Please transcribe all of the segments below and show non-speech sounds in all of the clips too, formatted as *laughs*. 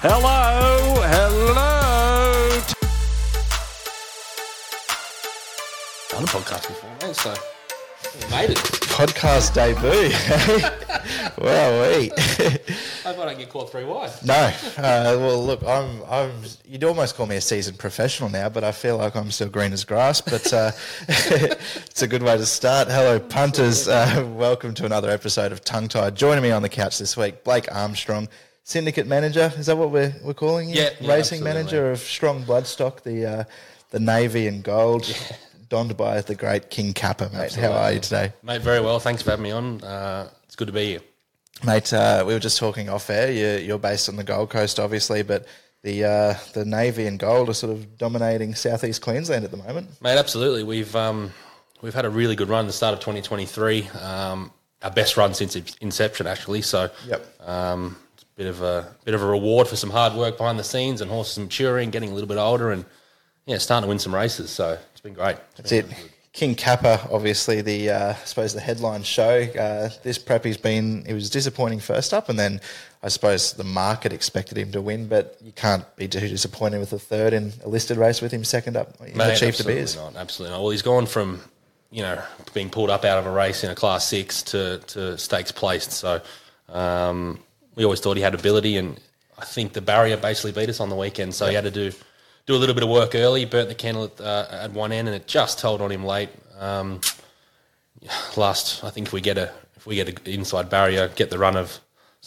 Hello, hello. done a podcast before, mate, so we made it. Podcast debut. *laughs* wow, we. I hope I don't get caught three wide. no, uh, well, look, I'm. I'm. You'd almost call me a seasoned professional now, but I feel like I'm still green as grass. But uh, *laughs* it's a good way to start. Hello, punters. Uh, welcome to another episode of Tongue Tied. Joining me on the couch this week, Blake Armstrong, syndicate manager. Is that what we're we're calling you? Yeah, yeah, racing absolutely, manager of Strong Bloodstock, the uh, the navy and gold. Donned by the great King Kapa, mate. How are you today? Mate, very well. Thanks for having me on. Uh, it's good to be here. Mate, uh, we were just talking off air. You're, you're based on the Gold Coast, obviously, but the uh, the navy and gold are sort of dominating southeast Queensland at the moment. Mate, absolutely. We've um, we've had a really good run at the start of 2023. Um, our best run since inception, actually. So, Yep. um, bit of a bit of a reward for some hard work behind the scenes and horses maturing, getting a little bit older, and yeah, starting to win some races. So it's been great. It's That's it. King Kapa, obviously the uh, I suppose the headline show. Uh, this prep he's been it was disappointing first up, and then I suppose the market expected him to win, but you can't be too disappointed with a third in a listed race with him second up in the Chief De absolutely Beers. not. Absolutely not. Well, he's gone from you know being pulled up out of a race in a class six to, to stakes placed. So um, we always thought he had ability, and I think the barrier basically beat us on the weekend. So he had to do do a little bit of work early, burnt the candle at, uh, at one end, and it just told on him late. Um, last, I think if we get a if we get an inside barrier, get the run of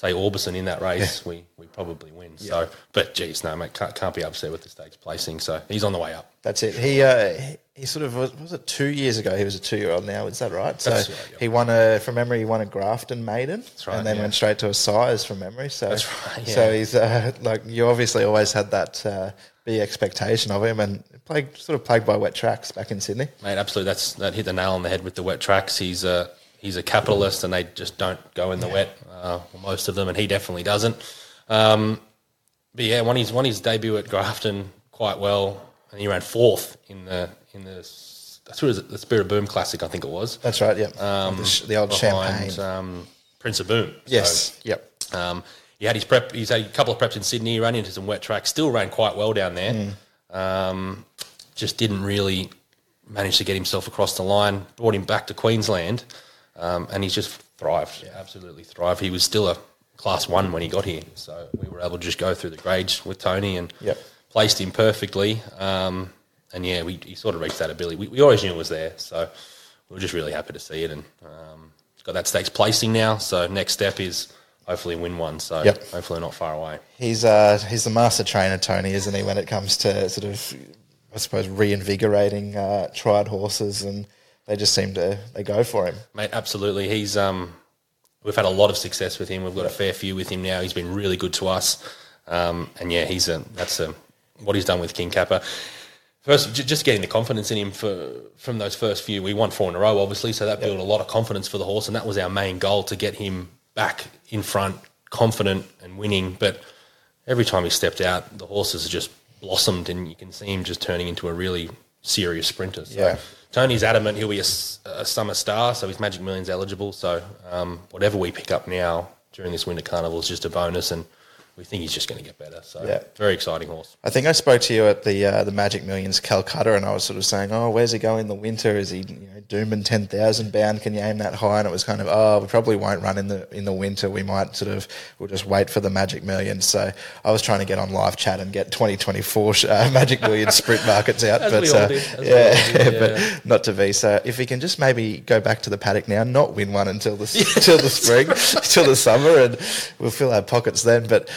say Orbison in that race, we, we probably win. So, but geez, no, mate, can't, can't be upset with the stakes placing. So he's on the way up. That's it. He uh, he- sort of was, was it two years ago. He was a two year old now. Is that right? So right, yeah. he won a from memory. He won a Grafton maiden, right, and then yeah. went straight to a size from memory. So That's right, So he's uh, like you obviously always had that uh, big expectation of him, and plagued, sort of plagued by wet tracks back in Sydney. Mate, absolutely. That's that hit the nail on the head with the wet tracks. He's a he's a capitalist, and they just don't go in the wet. Uh, most of them, and he definitely doesn't. Um, but yeah, won his won his debut at Grafton quite well, and he ran fourth in the in the that's what is it, the Spirit of Boom Classic, I think it was. That's right. Yeah, the, sh- the old champagne. um, Prince of Boom. yes. yep. Um, he had his prep. He's had a couple of preps in Sydney. He ran into some wet tracks. Still ran quite well down there. Um, just didn't really manage to get himself across the line. Brought him back to Queensland, um, and he's just thrived. Absolutely thrived. He was still a class one when he got here, so we were able to just go through the grades with Tony and Yep. placed him perfectly. Um, and yeah, we he sort of reached that ability. We, we always knew it was there, so we were just really happy to see it. And um, he's got that stakes placing now. So next step is hopefully win one. So Yep. hopefully not far away. He's uh he's the master trainer, Tony, isn't he? When it comes to sort of, I suppose, reinvigorating uh, tried horses, and they just seem to they go for him. Mate, absolutely. He's um, we've had a lot of success with him. We've got a fair few with him now. He's been really good to us, um, and yeah, he's a that's a what he's done with King Kapa. First, just getting the confidence in him for from those first few. We won four in a row, obviously, so that built a lot of confidence for the horse, and that was our main goal to get him back in front, confident and winning. But every time he stepped out, the horses just blossomed, and you can see him just turning into a really serious sprinter. So Yeah. Tony's adamant he'll be a summer star, so he's Magic Millions eligible. So um, whatever we pick up now during this winter carnival is just a bonus, and we think he's just going to get better. So Yeah. very exciting horse. I think I spoke to you at the uh, the Magic Millions Calcutta, and I was sort of saying, "Oh, where's he going in the winter? Is he you know, Doomben ten thousand bound? Can you aim that high?" And it was kind of, "Oh, we probably won't run in the in the winter. We might sort of we'll just wait for the Magic Millions." So I was trying to get on live chat and get twenty twenty four uh, *laughs* Magic Millions sprint markets out, but uh, we yeah, *laughs* yeah. but not to be. So if he can just maybe go back to the paddock now, not win one until the *laughs* until the spring, till the summer, and we'll fill our pockets then. But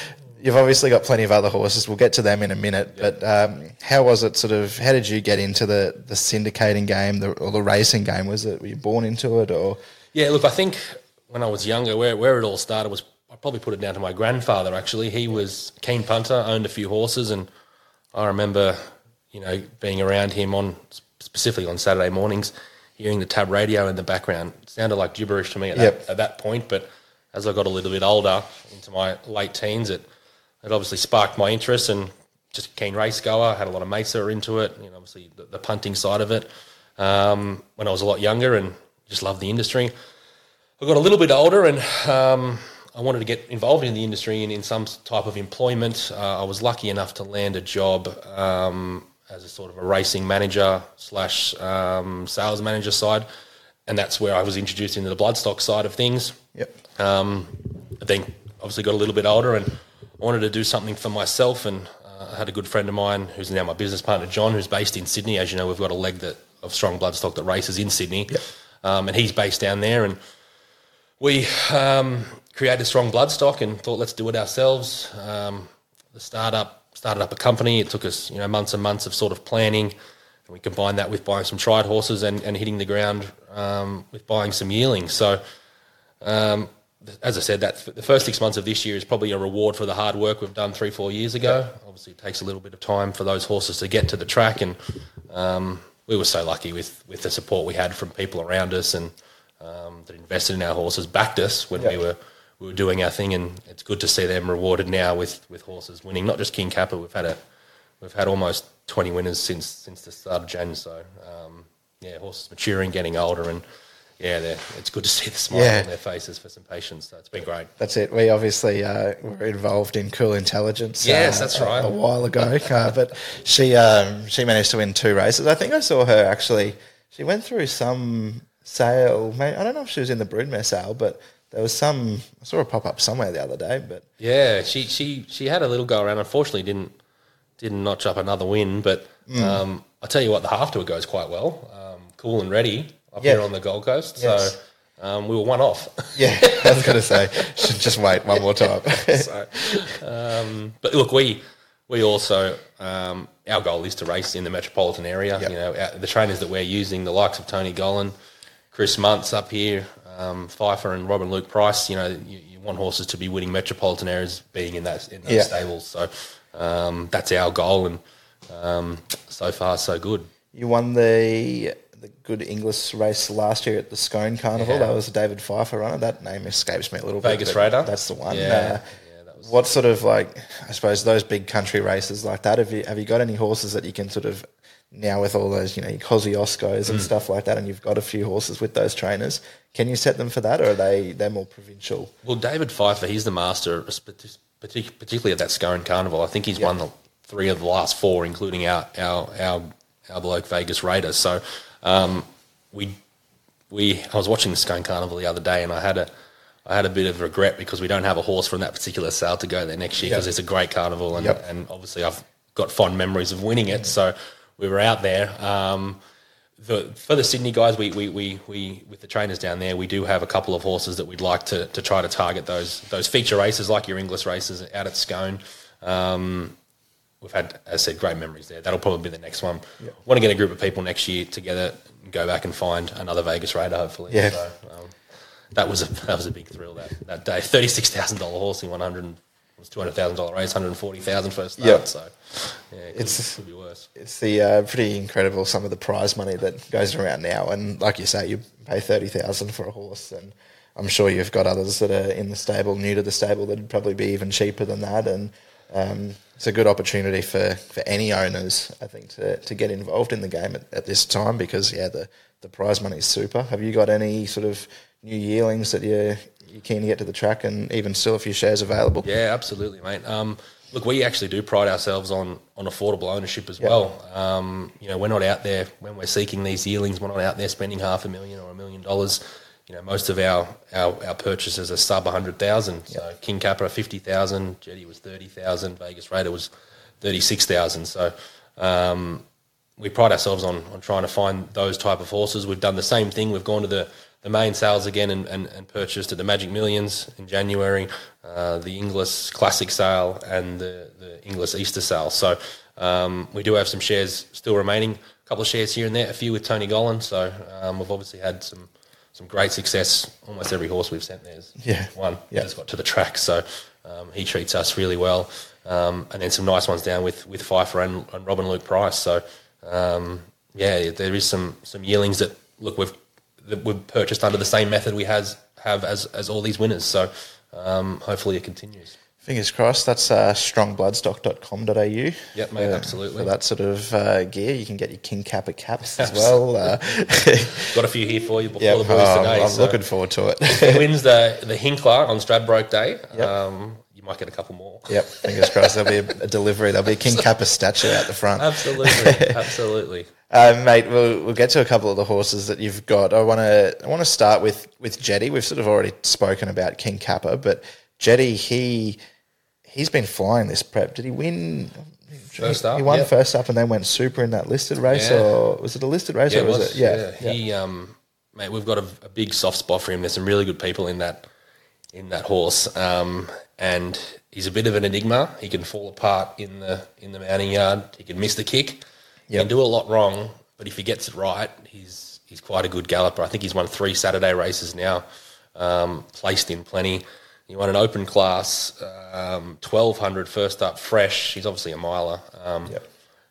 you've obviously got plenty of other horses. We'll get to them in a minute. But um, how was it? Sort of, how did you get into the the syndicating game the, or the racing game? Was it were you born into it or? Yeah, look, I think when I was younger, where where it all started was I probably put it down to my grandfather. Actually, he was a keen punter, owned a few horses, and I remember, you know, being around him on specifically on Saturday mornings, hearing the tab radio in the background. It sounded like gibberish to me at, Yep. that, at that point, but as I got a little bit older, into my late teens, it it obviously sparked my interest and just a keen race goer. I had a lot of mates that were into it. You know, obviously the, the punting side of it. Um, when I was a lot younger and just loved the industry. I got a little bit older and um, I wanted to get involved in the industry and in some type of employment. Uh, I was lucky enough to land a job um, as a sort of a racing manager slash um, sales manager side, and that's where I was introduced into the bloodstock side of things. Yep. Um, I then obviously got a little bit older and wanted to do something for myself. And uh, I had a good friend of mine who's now my business partner, John, who's based in Sydney. As you know, we've got a leg that of strong bloodstock that races in Sydney, um, and he's based down there. And we um, created strong bloodstock and thought, let's do it ourselves. Um, the startup started up a company. It took us, you know, months and months of sort of planning. And we combined that with buying some tried horses and, and hitting the ground um, with buying some yearlings. So um, as I said, that the first six months of this year is probably a reward for the hard work we've done three, four years ago. Obviously, it takes a little bit of time for those horses to get to the track, and um, we were so lucky with with the support we had from people around us and um, that invested in our horses, backed us when we were we were doing our thing, and it's good to see them rewarded now with with horses winning. Not just King Kapa, we've had a we've had almost twenty winners since since the start of Jan. So um, yeah, horses maturing, getting older, and yeah, it's good to see the smile Yeah. on their faces for some patience. So it's been great. That's it. We obviously uh, were involved in Cool Intelligence. Yes, uh, that's a- right. A, while ago, uh, but she um, she managed to win two races. I think I saw her actually. She went through some sale. I don't know if she was in the Broodmare sale, but there was some. I saw her pop up somewhere the other day. But Yeah, she she she had a little go around. Unfortunately, didn't didn't notch up another win. But Mm. um, I tell you what, the half to it goes quite well. Um, cool and ready up here on the Gold Coast. Yes. So um, we were one off. yeah, I was going to say, should just wait one more time. *laughs* so, um, but look, we we also um, our goal is to race in the metropolitan area. Yep. You know, our, the trainers that we're using, the likes of Tony Gollan, Chris Munce up here, um, Pfieffer and Robin Luke Price. You know, you, you want horses to be winning metropolitan areas, being in that in those stables. So um, that's our goal, and um, so far so good. You won the the good Inglis race last year at the Scone Carnival. Yeah. That was a David Pfieffer runner. That name escapes me a little Vegas bit. but Raider? That's the one. Yeah. Uh, Yeah, that was- what sort of like I suppose those big country races like that? Have you have you got any horses that you can sort of now with all those you know Kosciuszkos Mm. and stuff like that, and you've got a few horses with those trainers? Can you set them for that, or are they they're more provincial? Well, David Pfieffer, he's the master, partic- partic- particularly at that Scone Carnival. I think he's won the three of the last four, including our our our, our bloke Vegas Raiders. So um, we we I was watching the Scone Carnival the other day, and I had a I had a bit of regret because we don't have a horse from that particular sale to go there next year because Yep. it's a great carnival, and, Yep. and obviously I've got fond memories of winning it. So we were out there. Um, the, for the Sydney guys, we, we, we, we with the trainers down there, we do have a couple of horses that we'd like to, to try to target those those feature races like your Inglis races out at Scone. Um, we've had, as I said, great memories there. That'll probably be the next one. Want to get a group of people next year together, and go back and find another Vegas Raider, hopefully. Yeah. So, um, that was a that was a big thrill that that day. Thirty six thousand dollar horse in one hundred was two hundred thousand dollar race, hundred forty thousand first start. Yep. So yeah, it could, It's- could be worse. It's the uh, pretty incredible some of the prize money that goes around now, and like you say, you pay thirty thousand for a horse, and I'm sure you've got others that are in the stable, new to the stable, that'd probably be even cheaper than that, and um, it's a good opportunity for, for any owners, I think, to, to get involved in the game at, at this time because yeah, the the prize money is super. Have you got any sort of new yearlings that you're you're keen to get to the track, and even still a few shares available? Yeah, absolutely, mate. Um, look, we actually do pride ourselves on on affordable ownership as well. Um, you know, we're not out there when we're seeking these yearlings. We're not out there spending half a million or a million dollars. You know, most of our our, our purchases are sub hundred thousand. So King Kapa fifty thousand, Jetty was thirty thousand, Vegas Raider was thirty six thousand. So. Um, we pride ourselves on, on trying to find those type of horses. We've done the same thing. We've gone to the, the main sales again and, and, and purchased at the Magic Millions in January, uh, the Inglis Classic sale and the, the Inglis Easter sale. So um, we do have some shares still remaining, a couple of shares here and there, a few with Tony Gollan. So um, we've obviously had some some great success. Almost every horse we've sent there's Yeah. one Yeah. has got to the track. So um, he treats us really well. Um, and then some nice ones down with, with Pfieffer and, and Robin Luke Price. So um, yeah, there is some some yearlings that look we've that we've purchased under the same method we has have as as all these winners. So um, hopefully it continues. Fingers crossed. That's uh, strongbloodstock.com.au. Yep, mate, uh, absolutely. For that sort of uh, gear, you can get your King Kapa caps as well. Uh, *laughs* Got a few here for you before yeah, the boys oh, today. I'm so looking forward to it. if he wins the the Hinkler on Stradbroke Day. Yep. Um, you might get a couple more. yep, fingers crossed. There'll be a, a delivery. There'll be a King Kapa statue out the front. Absolutely, *laughs* absolutely. Uh, mate, we'll, we'll get to a couple of the horses that you've got. I want to I want to start with with Jetty. We've sort of already spoken about King Kapa, but Jetty he he's been flying this prep. Did he win? First he, up, he won yep. first up and then went super in that listed race, Yeah. or was it a listed race? Yeah, or it was, was. it? Yeah, yeah. He, um, mate, we've got a, a big soft spot for him. There's some really good people in that in that horse, um, and he's a bit of an enigma. He can fall apart in the in the mounting yard. He can miss the kick. He Yep. can do a lot wrong, but if he gets it right, he's he's quite a good galloper. I think he's won three Saturday races now, um, placed in plenty. He won an open class, um, 1200 first up fresh. He's obviously a miler. Um, Yep.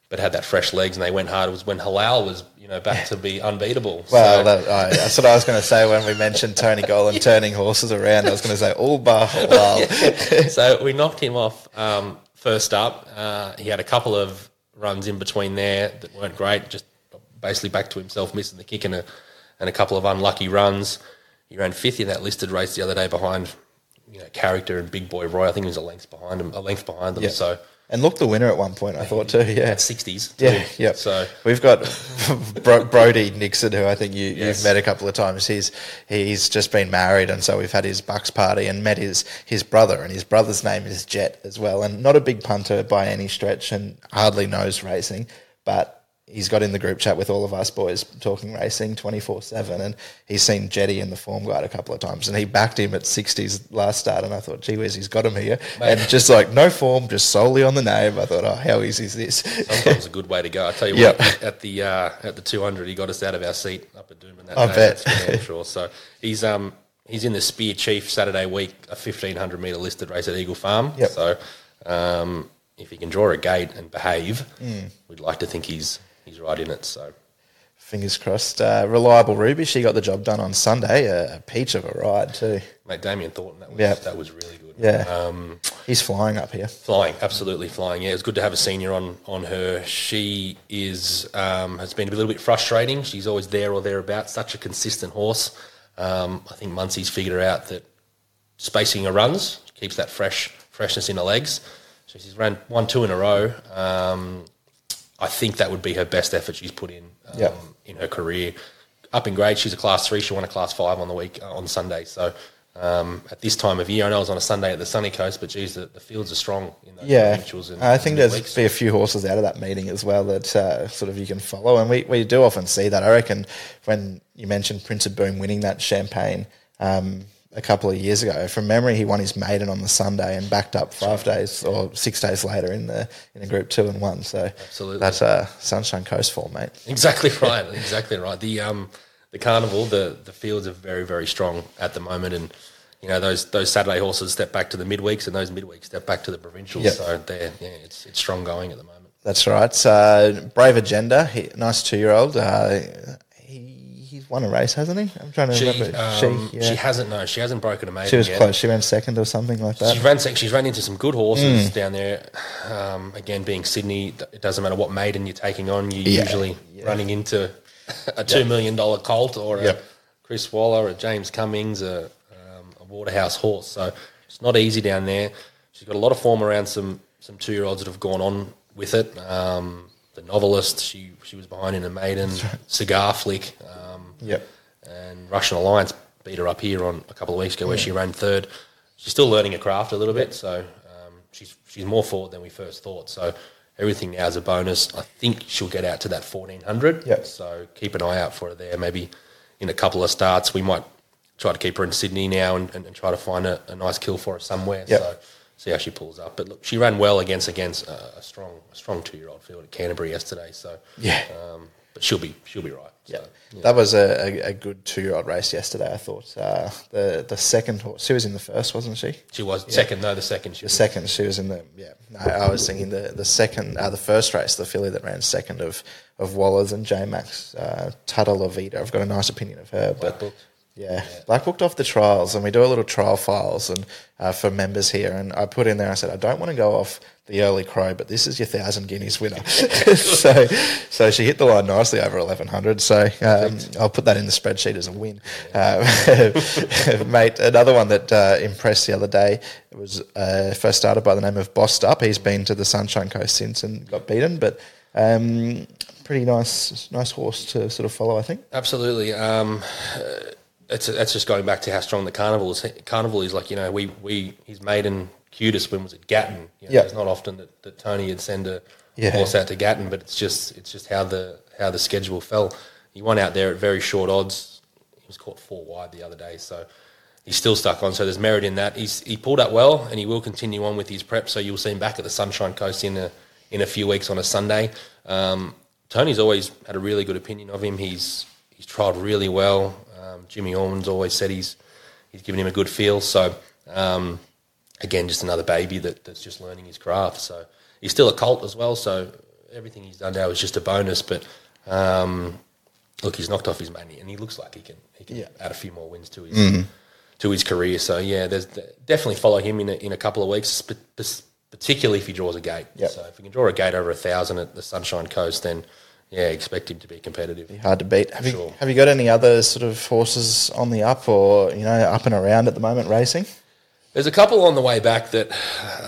But had that fresh legs and they went hard. It was when Halal was, you know, back to be unbeatable. Well, So- that, I, that's what I was going to say when we mentioned Tony *laughs* Gollan turning horses around. I was going to say all bar halal. *laughs* so we knocked him off um, first up. Uh, he had a couple of runs in between there that weren't great, just basically back to himself, missing the kick and a, and a couple of unlucky runs. He ran fifth in that listed race the other day behind, you know, Character and Big Boy Roy. I think he was a length behind him, a length behind them. Yeah. So And looked the winner at one point, I thought too. Yeah, 60s. Yeah, yeah. So we've got *laughs* Bro- Brody Nixon, who I think you, Yes. you've met a couple of times. He's he's just been married, and so we've had his bucks party and met his his brother, and his brother's name is Jet as well, and not a big punter by any stretch, and hardly knows racing, but. He's got in the group chat with all of us boys talking racing 24 7. And he's seen Jetty in the form guide a couple of times. And he backed him at 60s last start. And I thought, gee whiz, he's got him here. And just like no form, just solely on the name. I thought, oh, how easy is this? sometimes a good way to go. I tell you Yep. what, at the uh, at the 200, he got us out of our seat up at Doomben that I day. bet. That's for sure. So he's um he's in the Spear Chief Saturday week, a 1500 meter listed race at Eagle Farm. Yep. So um, if he can draw a gate and behave, Hmm. we'd like to think he's he's right in it. So Fingers crossed. Uh, reliable Ruby, she got the job done on Sunday. A, a peach of a ride too. mate, Damien Thornton, that was Yep. that was really good. Yeah, Um, he's flying up here. Flying, absolutely flying. Yeah, it's good to have a senior on on her. She is um, has been a little bit frustrating. She's always there or thereabouts. Such a consistent horse. Um, I think Munce's figured her out that spacing her runs keeps that fresh freshness in her legs. So she's ran one two in a row. Um, I think that would be her best effort she's put in um, Yep. in her career. Up in grade, she's a class three. She won a class five on the week uh, on Sunday. So um, at this time of year, I know it was on a Sunday at the sunny coast, but geez, the, the fields are strong in those Yeah, and I think there's be a few horses out of that meeting as well that uh, sort of you can follow, and we, we do often see that. I reckon when you mentioned Prince of Boom winning that champagne um, a couple of years ago, from memory, he won his maiden on the Sunday and backed up five days or six days later in the in a Group Two and one. So Absolutely. that's a Sunshine Coast form, mate. Exactly *laughs* right. Exactly right. The um the carnival, the the fields are very very strong at the moment, and you know those those Saturday horses step back to the midweeks, and those midweeks step back to the provincials. Yep. So they're yeah, it's it's strong going at the moment. That's right. Uh, Brave Agenda, he, nice two year old. Uh, won a race, hasn't he? I'm trying to She remember. um, she, yeah. she hasn't no, she hasn't broken a maiden She was yet. close. She ran second or something like that. She's ran. She's ran into some good horses Mm. down there. Um, again, being Sydney, it doesn't matter what maiden you're taking on. You're Yeah, usually yeah. running into a two million dollar colt or a Yep. Chris Waller, a James Cummings, a, um, a Waterhouse horse. So it's not easy down there. She's got a lot of form around some some two year olds that have gone on with it. Um, the novelist, she she was behind in a maiden. Cigar Flick. Um, Yep. and Russian Alliance beat her up here on a couple of weeks ago where she ran third. She's still learning her craft a little bit, so um, she's she's more forward than we first thought. So everything now is a bonus. I think she'll get out to that fourteen hundred. Yep. So keep an eye out for her there. Maybe in a couple of starts, we might try to keep her in Sydney now and, and, and try to find a, a nice kill for her somewhere. Yep. So see how she pulls up. But look, she ran well against against a, a strong a strong two year old field at Canterbury yesterday. So Yeah. um, but she'll be she'll be right. Yeah. So, That was a, a, a good two year old race yesterday, I thought. Uh, the the second horse, she was in the first, wasn't she? She was second, no, the second. She The was second, she was in the yeah. No, I was thinking the the second, uh, the first race, the filly that ran second of of Wallers and J Max, uh, Tata Lavita. I've got a nice opinion of her, but Book. Yeah. Black booked off the trials, and we do a little trial files and uh, for members here. And I put in there, I said, I don't want to go off the early crow, but this is your thousand guineas winner. *laughs* so, so she hit the line nicely over eleven hundred. So um, I'll put that in the spreadsheet as a win, uh, *laughs* mate. Another one that uh, impressed the other day was uh, first started by the name of Bossed Up. He's been to the Sunshine Coast since and got beaten, but. Um, pretty nice, nice horse to sort of follow. I think. Absolutely. Um, it's that's just going back to how strong the carnival is. Carnival is like you know we we his maiden cutest win was at Gatton. You know, Yeah. It's not often that, that Tony would send a Yeah. horse out to Gatton, but it's just it's just how the how the schedule fell. He won out there at very short odds. He was caught four wide the other day, so he's still stuck on. So there's merit in that. He's he pulled up well, and he will continue on with his prep. So you'll see him back at the Sunshine Coast in a in a few weeks on a Sunday. Um, Tony's always had a really good opinion of him. He's he's trialled really well. Jimmy Orman's always said he's he's given him a good feel. So um, again, just another baby that, that's just learning his craft. So he's still a colt as well. So everything he's done now is just a bonus. But um, look, he's knocked off his money, and he looks like he can he can Yeah. add a few more wins to his to his career. So yeah, there's definitely follow him in a, in a couple of weeks, particularly if he draws a gate. Yep. So if he can draw a gate over a thousand at the Sunshine Coast, then yeah, expect him to be competitive. hard to beat. Have you Sure. have you got any other sort of horses on the up or you know up and around at the moment racing? There's a couple on the way back that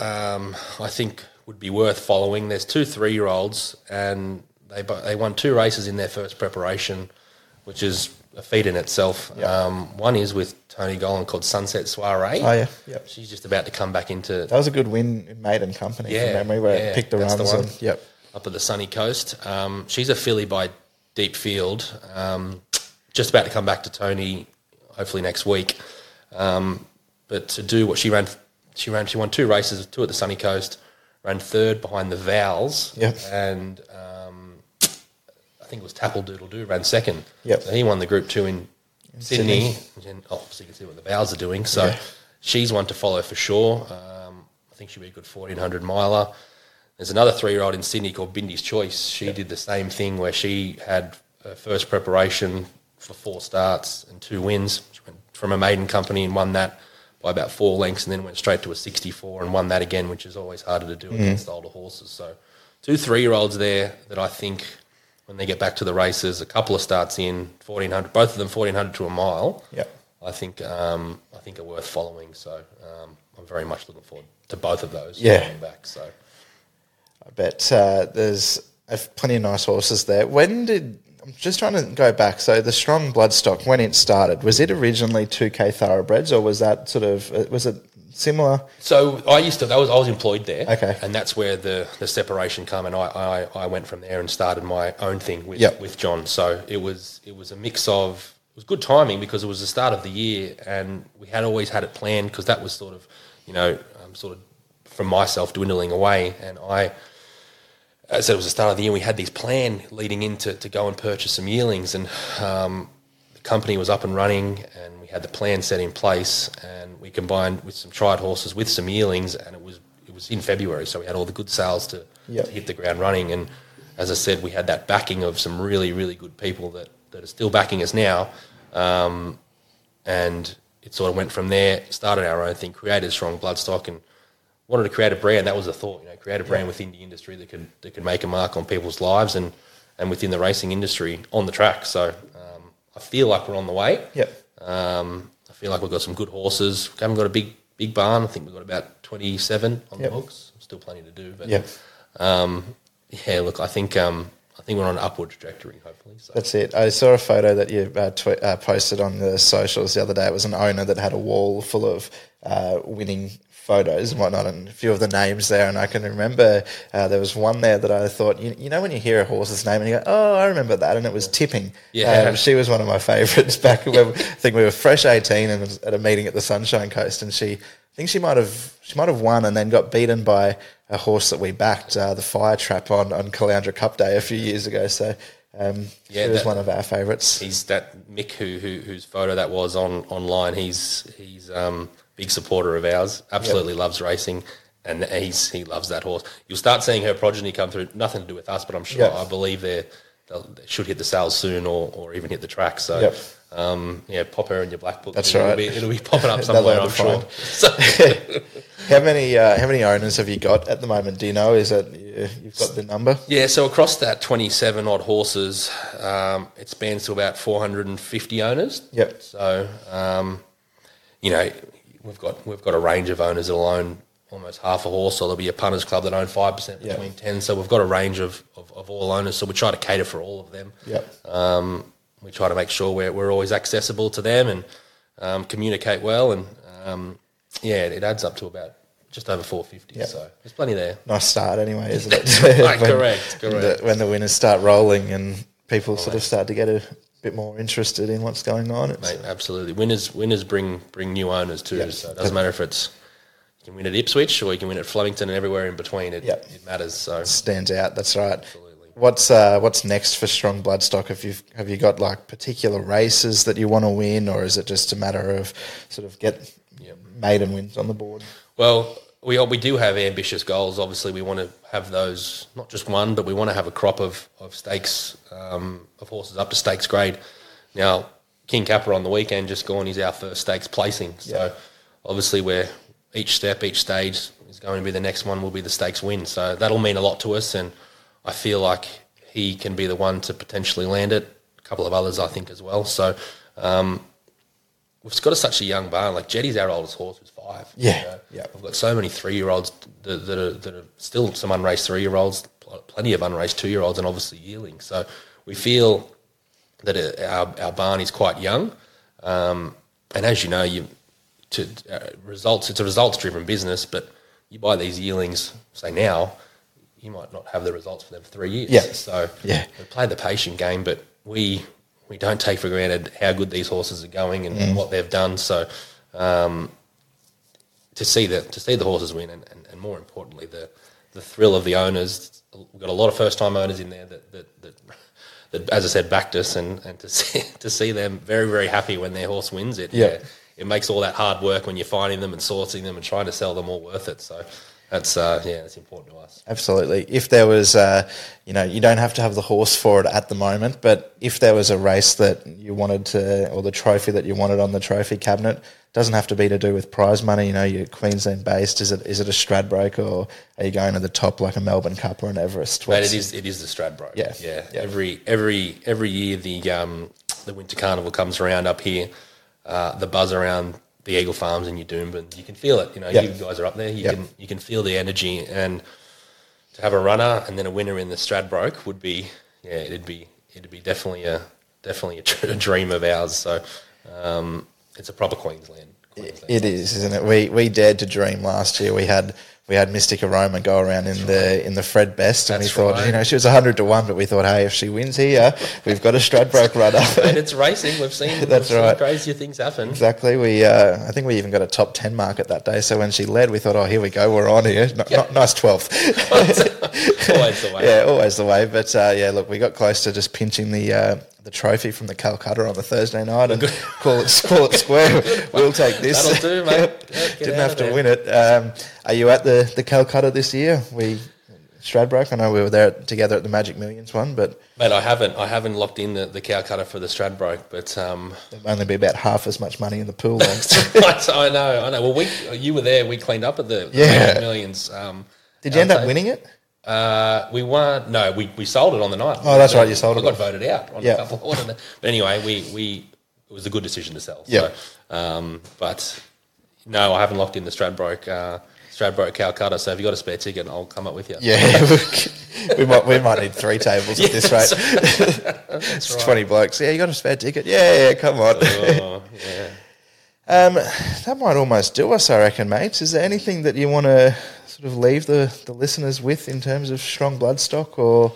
um, I think would be worth following. There's two three-year-olds, and they they won two races in their first preparation, which is a feat in itself. Um, one is with Tony Gollan called Sunset Soiree. Oh yeah, yep. She's just about to come back into That was a good win in maiden company Yeah, from memory where yeah, it picked the the runs one. and yep. Up at the sunny coast. Um, she's a filly by Deep Field, um, just about to come back to Tony, hopefully next week. Um, but to do what she ran, she ran, she won two races, two at the sunny coast, ran third behind the Vowels, Yep. and um, I think it was Tapple Doodle Doo ran second. Yep. So he won the Group Two in, Sydney, and obviously you can see what the Vowels are doing. So Yeah. she's one to follow for sure. Um, I think she'll be a good fourteen hundred miler. There's another three-year-old in Sydney called Bindy's Choice. She did the same thing where she had her first preparation for four starts and two wins. She went from a maiden company and won that by about four lengths, and then went straight to a 64 and won that again, which is always harder to do against older horses. So, two three-year-olds there that I think when they get back to the races, a couple of starts in 1400, both of them 1400 to a mile. Yep. I think um, I think are worth following. So um, I'm very much looking forward to both of those. Yeah. coming back. So. I bet uh, there's plenty of nice horses there. When did I'm just trying to go back? So the strong bloodstock when it started was it originally two K thoroughbreds or was that sort of uh, was it similar? So I used to. That was I was employed there. Okay. And that's where the, the separation came, and I, I, I went from there and started my own thing with Yep. with John. So it was it was a mix of it was good timing because it was the start of the year, and we had always had it planned because that was sort of you know um, sort of from myself dwindling away, and I. As I said, it was the start of the year. We had this plan leading into to go and purchase some yearlings, and um, the company was up and running, and we had the plan set in place, and we combined with some tried horses with some yearlings, and it was it was in February, so we had all the good sales to, Yep. to hit the ground running. And as I said, we had that backing of some really really good people that that are still backing us now, um, and it sort of went from there. Started our own thing, created strong bloodstock, and wanted to create a brand. That was the thought, you know, create a brand within the industry that could that could make a mark on people's lives and and within the racing industry on the track. So um, I feel like we're on the way. Yep. Um, I feel like we've got some good horses. We haven't got a big big barn. I think we've got about twenty seven on Yep. the books. Still plenty to do, but Yep. um, yeah. Look, I think um, I think we're on an upward trajectory. Hopefully, so. That's it. I saw a photo that you uh, tw- uh, posted on the socials the other day. It was an owner that had a wall full of uh, winning photos and whatnot, and a few of the names there. And I can remember uh, there was one there that I thought, you, you know, when you hear a horse's name and you go, oh, I remember that, and it was Tipping. Yeah. Um, she was one of my favourites back when I think we were fresh eighteen and was at a meeting at the Sunshine Coast, and she. I think she might have she might have won and then got beaten by a horse that we backed, uh, the Fire Trap on on Caloundra Cup Day a few years ago. So um, Yeah, she was one of our favourites. he's that Mick who, who whose photo that was on online. He's he's um big supporter of ours. Absolutely loves racing, and he's he loves that horse. You'll start seeing her progeny come through. Nothing to do with us, but I'm sure Yeah. I believe they're they'll, should hit the sales soon, or, or even hit the track. So. Yep. Um, yeah, pop her in your black book. That's it'll right. Be, it'll be popping up *laughs* somewhere, I'm sure. *laughs* So, How many uh, how many owners have you got at the moment? Do you know? Is that you- you've got the number? Yeah, so across that 27 odd horses, um, it spans to about 450 owners. Yep. So, um, you know, we've got we've got a range of owners that'll own almost half a horse, or there'll be a punters club that own five percent Yeah. between ten. So we've got a range of, of, of all owners. So we try to cater for all of them. Yep. Um, we try to make sure we're, we're always accessible to them and um, communicate well. And um, yeah, it adds up to about just over 450. Yep. So there's plenty there. Nice start, anyway, isn't it? *laughs* Right, *laughs* correct, when correct. The, when the winners start rolling and people sort of start to get a bit more interested in what's going on. It's, Mate, absolutely. Winners winners bring bring new owners too. Yep. So it doesn't matter if it's you can win at Ipswich or you can win at Flemington and everywhere in between. It, Yep. it matters. So stands out. That's right. Absolutely. What's uh, what's next for Strong Bloodstock? Have you have you got like particular races that you want to win, or is it just a matter of sort of get Yep. maiden wins on the board? Well, we we do have ambitious goals. Obviously, we want to have those not just one, but we want to have a crop of of stakes um, of horses up to stakes grade. Now, King Kapa on the weekend just gone. He's our first stakes placing. So, Yeah. obviously, we're each step, each stage is going to be the next one. Will be the stakes win. So that'll mean a lot to us, and I feel like he can be the one to potentially land it. A couple of others, I think, as well. So. Um, We've got a, such a young barn. Like Jetty's our oldest horse, who's five. Yeah, yeah. We've got so many three-year-olds that, that, are, that are still some unraced three-year-olds, plenty of unraced two-year-olds, and obviously yearlings. So we feel that it, our, our barn is quite young. Um, and as you know, you to uh, results. It's a results-driven business, but you buy these yearlings, say now, you might not have the results for them for three years. Yeah. So Yeah. we play the patient game, but we we don't take for granted how good these horses are going and, Mm. what they've done. So um, to see the to see the horses win, and, and, and more importantly, the the thrill of the owners. We've got a lot of first time owners in there that that, that that, as I said, backed us, and, and to *laughs* see to see them very very happy when their horse wins it. Yeah. it makes all that hard work when you're finding them and sourcing them and trying to sell them all worth it. So that's uh, yeah, that's important to us. Absolutely. If there was, uh, you know, you don't have to have the horse for it at the moment, but if there was a race that you wanted to, or the trophy that you wanted on the trophy cabinet, doesn't have to be to do with prize money. You know, you're Queensland based. Is it is it a Stradbroke or are you going to the top like a Melbourne Cup or an Everest? What's- it is it is the Stradbroke. Yeah, yeah. yeah. Every every every year the um, the winter carnival comes around up here. Uh, the buzz around the Eagle Farms in Doomben, you can feel it. You know, Yeah. you guys are up there. You Yeah. can you can feel the energy, and to have a runner and then a winner in the Stradbroke would be yeah, it'd be it'd be definitely a definitely a, *laughs* tr- a dream of ours. So um, it's a proper Queensland. Queensland It is, isn't it? We we dared to dream last year. We had we had Mystic Aroma go around in the in the Fred Best, and That's we thought, right. you know, she was hundred to one, but we thought, hey, if she wins here, we've got a Stradbroke runner. *laughs* and it's racing. We've seen *laughs* That's we've right. crazier things happen. Exactly. We, uh, I think we even got a top ten market that day. So when she led, we thought, oh, here we go, we're on here. N- Yeah. n- nice twelfth. *laughs* Always the way. yeah, always the way. But uh, yeah, look, we got close to just pinching the uh, the trophy from the Calcutta on the Thursday night and *laughs* call it call it square. We'll take this. That'll do, mate. *laughs* Didn't have to there. win it. Um, are you at the the Calcutta this year? We Stradbroke. I know we were there together at the Magic Millions one, but Mate, I haven't I haven't locked in the, the Calcutta for the Stradbroke, but um, there'll only be about half as much money in the pool. *laughs* I know, I know. Well, we you were there. We cleaned up at the, the Yeah. Magic millions. Um, Did you end up winning it? Uh, we won. No, we, we sold it on the night. Oh, that's right, you sold I it got off. voted out on Yeah. a couple. But anyway, we, we it was a good decision to sell. Yeah. So, um, but no, I haven't locked in the Stradbroke uh, Stradbroke Calcutta. So if you got a spare ticket, I'll come up with you. Yeah, *laughs* we might we might need three tables at this *laughs* rate. *laughs* it's right. twenty blokes. Yeah, you got a spare ticket? Yeah, yeah, come on. Oh, yeah. Um, that might almost do us, I reckon, mates. Is there anything that you want to sort of leave the, the listeners with in terms of strong bloodstock, or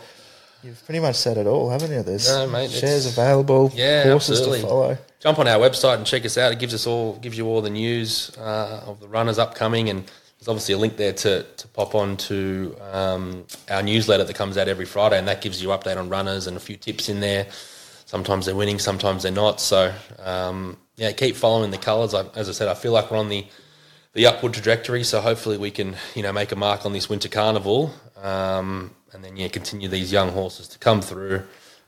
you've pretty much said it all, haven't you? There's No, mate, shares available, Yeah, horses absolutely. to follow. Jump on our website and check us out. It gives us all gives you all the news uh, of the runners upcoming, and there's obviously a link there to, to pop on to um, our newsletter that comes out every Friday, and that gives you update on runners and a few tips in there. Sometimes they're winning, sometimes they're not. So um, yeah, keep following the colours. I, as I said, I feel like we're on the the upward trajectory. So hopefully we can you know make a mark on this winter carnival, um, and then yeah continue these young horses to come through.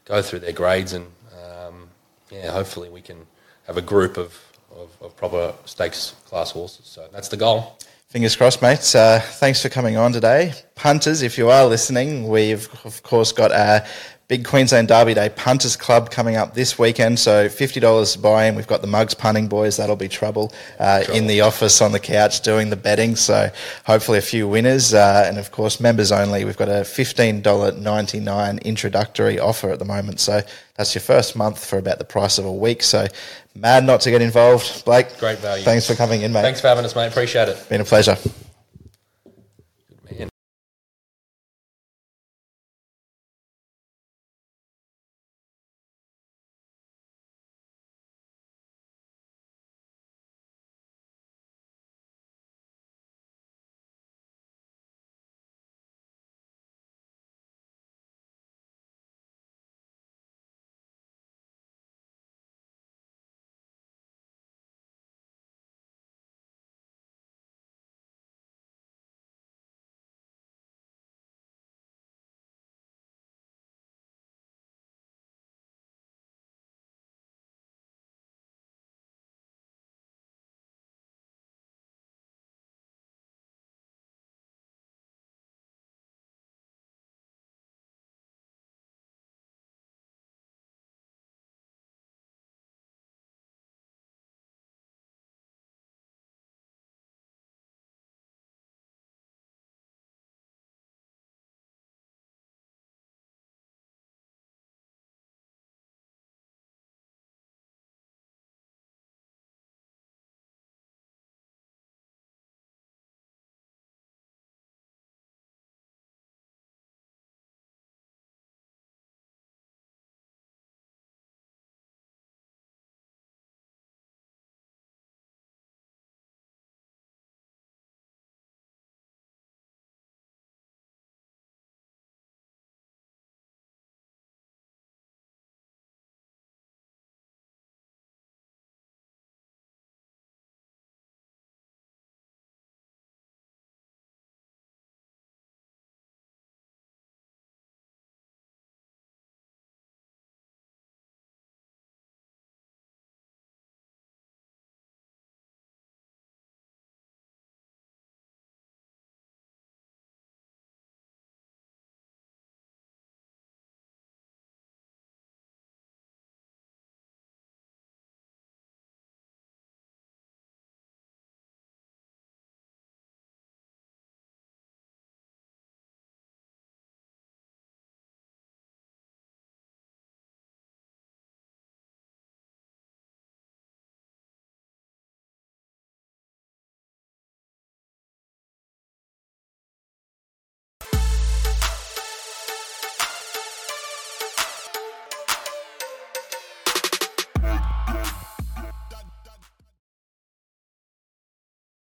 go through their grades, and um, yeah, hopefully we can have a group of, of, of proper stakes class horses. So that's the goal. Fingers crossed, mates. Uh, thanks for coming on today. Punters, if you are listening, we've of course got a big Queensland Derby Day Punters Club coming up this weekend. So $50 to buy in. We've got the Mugs Punting Boys. That'll be trouble, uh, trouble. in the office on the couch doing the betting. So hopefully a few winners. Uh, and of course, members only. We've got a $15.99 introductory offer at the moment. So that's your first month for about the price of a week. So mad not to get involved. Blake. Great value. Thanks for coming in, mate. Thanks for having us, mate. Appreciate it. Been a pleasure.